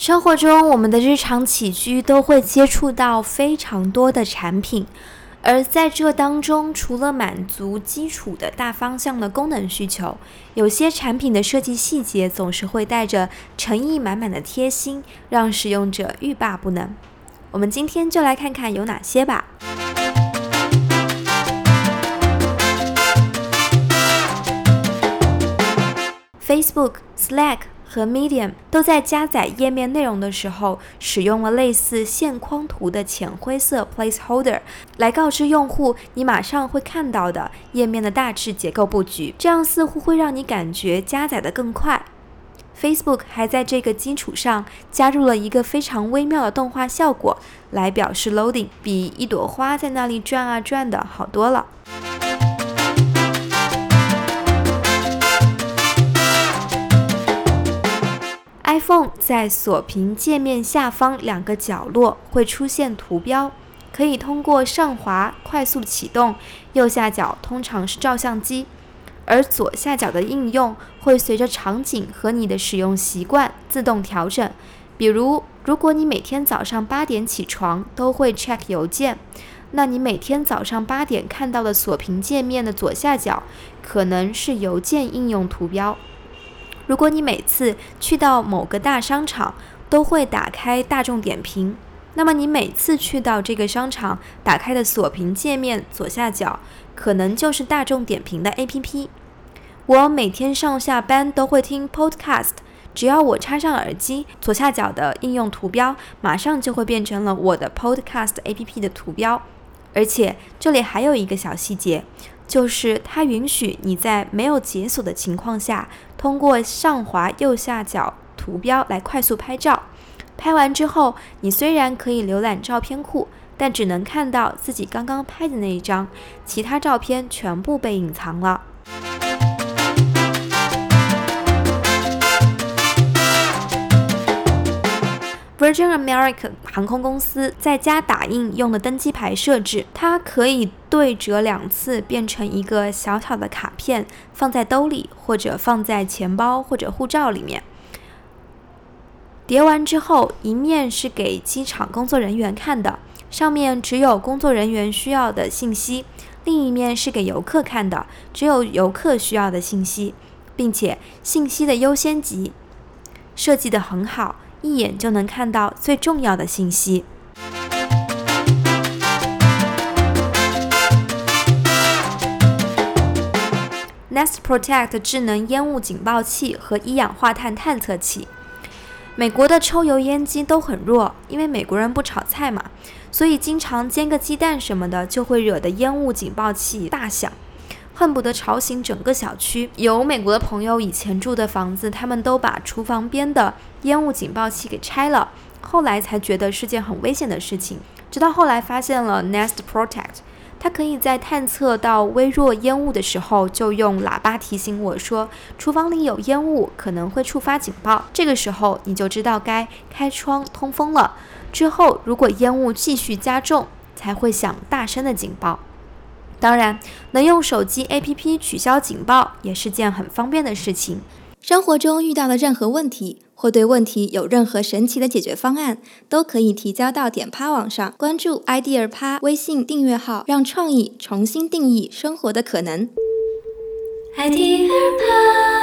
生活中，我们的日常起居都会接触到非常多的产品，而在这当中，除了满足基础的大方向的功能需求，有些产品的设计细节总是会带着诚意满满的贴心，让使用者欲罢不能。我们今天就来看看有哪些吧。Facebook、Slack 和 Medium 都在加载页面内容的时候，使用了类似线框图的浅灰色 placeholder 来告知用户你马上会看到的页面的大致结构布局，这样似乎会让你感觉加载的更快。Facebook 还在这个基础上加入了一个非常微妙的动画效果，来表示 loading，比一朵花在那里转啊转的好多了。在锁屏界面下方两个角落会出现图标，可以通过上滑快速启动。右下角通常是照相机，而左下角的应用会随着场景和你的使用习惯自动调整。比如，如果你每天早上八点起床都会 check 邮件，那你每天早上八点看到的锁屏界面的左下角可能是邮件应用图标。如果你每次去到某个大商场都会打开大众点评，那么你每次去到这个商场打开的锁屏界面左下角可能就是大众点评的 APP。我每天上下班都会听 Podcast，只要我插上耳机，左下角的应用图标马上就会变成了我的 Podcast APP 的图标。而且这里还有一个小细节。就是它允许你在没有解锁的情况下，通过上滑右下角图标来快速拍照。拍完之后，你虽然可以浏览照片库，但只能看到自己刚刚拍的那一张，其他照片全部被隐藏了。Virgin America 航空公司在家打印用的登机牌设置，它可以对折两次，变成一个小小的卡片，放在兜里或者放在钱包或者护照里面。叠完之后，一面是给机场工作人员看的，上面只有工作人员需要的信息；另一面是给游客看的，只有游客需要的信息，并且信息的优先级设计得很好。一眼就能看到最重要的信息。Nest Protect 智能烟雾警报器和一氧化碳探测器。美国的抽油烟机都很弱，因为美国人不炒菜嘛，所以经常煎个鸡蛋什么的，就会惹得烟雾警报器大响。恨不得吵醒整个小区。有美国的朋友以前住的房子，他们都把厨房边的烟雾警报器给拆了，后来才觉得是件很危险的事情。直到后来发现了 Nest Protect，它可以在探测到微弱烟雾的时候，就用喇叭提醒我说厨房里有烟雾，可能会触发警报。这个时候你就知道该开窗通风了。之后如果烟雾继续加重，才会响大声的警报。当然，能用手机 APP 取消警报也是件很方便的事情。生活中遇到的任何问题，或对问题有任何神奇的解决方案，都可以提交到点趴网上。关注 idea 趴微信订阅号，让创意重新定义生活的可能。idea 趴。